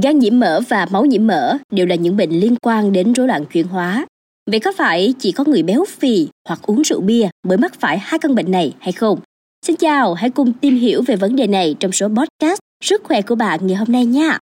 Gan nhiễm mỡ và máu nhiễm mỡ đều là những bệnh liên quan đến rối loạn chuyển hóa. Vậy có phải chỉ có người béo phì hoặc uống rượu bia mới mắc phải hai căn bệnh này hay không? Xin chào, hãy cùng tìm hiểu về vấn đề này trong số podcast Sức khỏe của bạn ngày hôm nay nha.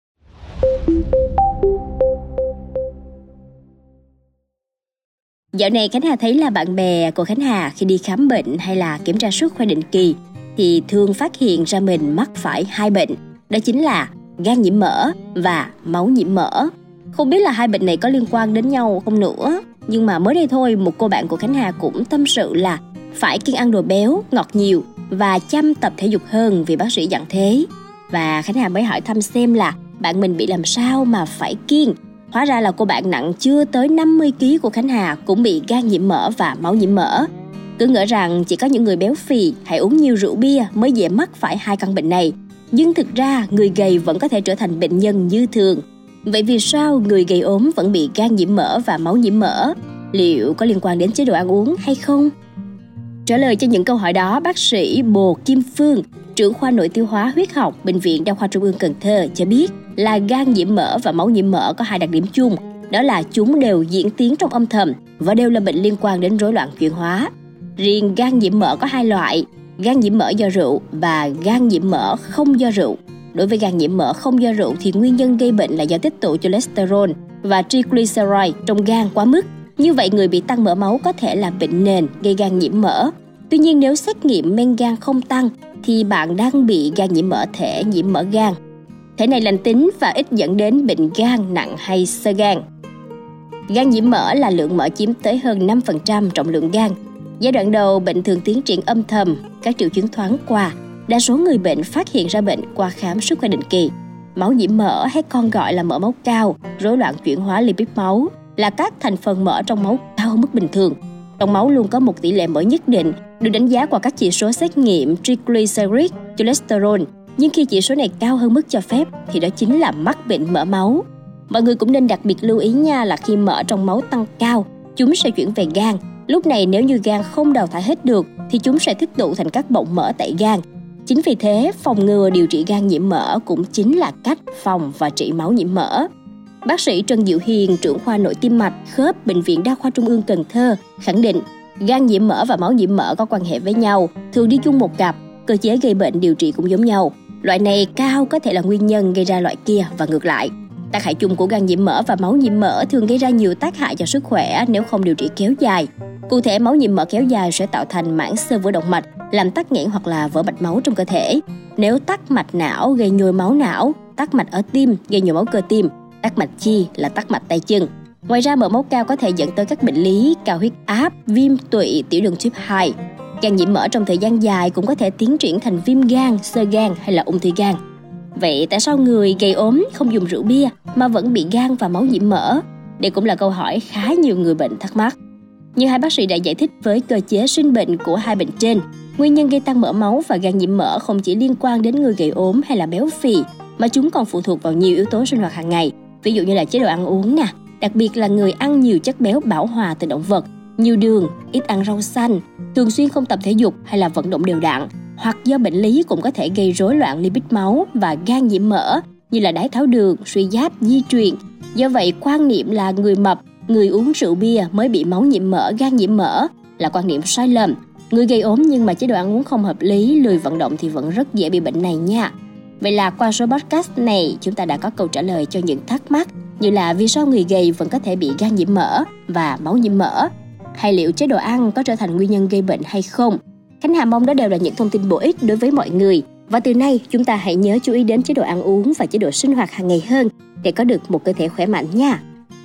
Dạo này Khánh Hà thấy là bạn bè của Khánh Hà khi đi khám bệnh hay là kiểm tra sức khỏe định kỳ thì thường phát hiện ra mình mắc phải hai bệnh, đó chính là gan nhiễm mỡ và máu nhiễm mỡ. Không biết là hai bệnh này có liên quan đến nhau không nữa, nhưng mà mới đây thôi một cô bạn của Khánh Hà cũng tâm sự là phải kiêng ăn đồ béo, ngọt nhiều và chăm tập thể dục hơn vì bác sĩ dặn thế. Và Khánh Hà mới hỏi thăm xem là bạn mình bị làm sao mà phải kiêng. Hóa ra là cô bạn nặng chưa tới 50 kg của Khánh Hà cũng bị gan nhiễm mỡ và máu nhiễm mỡ. Cứ ngỡ rằng chỉ có những người béo phì hay uống nhiều rượu bia mới dễ mắc phải hai căn bệnh này. Nhưng thực ra người gầy vẫn có thể trở thành bệnh nhân như thường. Vậy vì sao người gầy ốm vẫn bị gan nhiễm mỡ và máu nhiễm mỡ? Liệu có liên quan đến chế độ ăn uống hay không? Trả lời cho những câu hỏi đó, bác sĩ Bồ Kim Phương, trưởng khoa nội tiêu hóa huyết học Bệnh viện Đa khoa Trung ương Cần Thơ cho biết là gan nhiễm mỡ và máu nhiễm mỡ có hai đặc điểm chung, đó là chúng đều diễn tiến trong âm thầm và đều là bệnh liên quan đến rối loạn chuyển hóa. Riêng gan nhiễm mỡ có hai loại, gan nhiễm mỡ do rượu và gan nhiễm mỡ không do rượu. Đối với gan nhiễm mỡ không do rượu thì nguyên nhân gây bệnh là do tích tụ cholesterol và triglyceride trong gan quá mức. Như vậy người bị tăng mỡ máu có thể là bệnh nền gây gan nhiễm mỡ. Tuy nhiên nếu xét nghiệm men gan không tăng thì bạn đang bị gan nhiễm mỡ thể nhiễm mỡ gan. Thể này lành tính và ít dẫn đến bệnh gan nặng hay sơ gan. Gan nhiễm mỡ là lượng mỡ chiếm tới hơn 5% trọng lượng gan, Giai đoạn đầu bệnh thường tiến triển âm thầm, các triệu chứng thoáng qua. Đa số người bệnh phát hiện ra bệnh qua khám sức khỏe định kỳ. Máu nhiễm mỡ hay còn gọi là mỡ máu cao, rối loạn chuyển hóa lipid máu là các thành phần mỡ trong máu cao hơn mức bình thường. Trong máu luôn có một tỷ lệ mỡ nhất định, được đánh giá qua các chỉ số xét nghiệm triglyceride cholesterol. Nhưng khi chỉ số này cao hơn mức cho phép thì đó chính là mắc bệnh mỡ máu. Mọi người cũng nên đặc biệt lưu ý nha là khi mỡ trong máu tăng cao, chúng sẽ chuyển về gan Lúc này nếu như gan không đào thải hết được thì chúng sẽ tích tụ thành các bọng mỡ tại gan. Chính vì thế, phòng ngừa điều trị gan nhiễm mỡ cũng chính là cách phòng và trị máu nhiễm mỡ. Bác sĩ Trần Diệu Hiền, trưởng khoa nội tim mạch, khớp Bệnh viện Đa khoa Trung ương Cần Thơ, khẳng định gan nhiễm mỡ và máu nhiễm mỡ có quan hệ với nhau, thường đi chung một cặp, cơ chế gây bệnh điều trị cũng giống nhau. Loại này cao có thể là nguyên nhân gây ra loại kia và ngược lại. Tác hại chung của gan nhiễm mỡ và máu nhiễm mỡ thường gây ra nhiều tác hại cho sức khỏe nếu không điều trị kéo dài. Cụ thể, máu nhiễm mỡ kéo dài sẽ tạo thành mảng xơ vữa động mạch, làm tắc nghẽn hoặc là vỡ mạch máu trong cơ thể. Nếu tắc mạch não gây nhồi máu não, tắc mạch ở tim gây nhồi máu cơ tim, tắc mạch chi là tắc mạch tay chân. Ngoài ra, mỡ máu cao có thể dẫn tới các bệnh lý cao huyết áp, viêm tụy, tiểu đường type 2. Gan nhiễm mỡ trong thời gian dài cũng có thể tiến triển thành viêm gan, sơ gan hay là ung thư gan. Vậy tại sao người gầy ốm không dùng rượu bia mà vẫn bị gan và máu nhiễm mỡ? Đây cũng là câu hỏi khá nhiều người bệnh thắc mắc. Như hai bác sĩ đã giải thích với cơ chế sinh bệnh của hai bệnh trên, nguyên nhân gây tăng mỡ máu và gan nhiễm mỡ không chỉ liên quan đến người gầy ốm hay là béo phì, mà chúng còn phụ thuộc vào nhiều yếu tố sinh hoạt hàng ngày, ví dụ như là chế độ ăn uống nè, đặc biệt là người ăn nhiều chất béo bão hòa từ động vật, nhiều đường, ít ăn rau xanh, thường xuyên không tập thể dục hay là vận động đều đặn, hoặc do bệnh lý cũng có thể gây rối loạn lipid máu và gan nhiễm mỡ như là đái tháo đường, suy giáp, di truyền. Do vậy, quan niệm là người mập, người uống rượu bia mới bị máu nhiễm mỡ, gan nhiễm mỡ là quan niệm sai lầm. Người gây ốm nhưng mà chế độ ăn uống không hợp lý, lười vận động thì vẫn rất dễ bị bệnh này nha. Vậy là qua số podcast này, chúng ta đã có câu trả lời cho những thắc mắc như là vì sao người gầy vẫn có thể bị gan nhiễm mỡ và máu nhiễm mỡ, hay liệu chế độ ăn có trở thành nguyên nhân gây bệnh hay không. Khánh Hà mong đó đều là những thông tin bổ ích đối với mọi người. Và từ nay, chúng ta hãy nhớ chú ý đến chế độ ăn uống và chế độ sinh hoạt hàng ngày hơn để có được một cơ thể khỏe mạnh nha.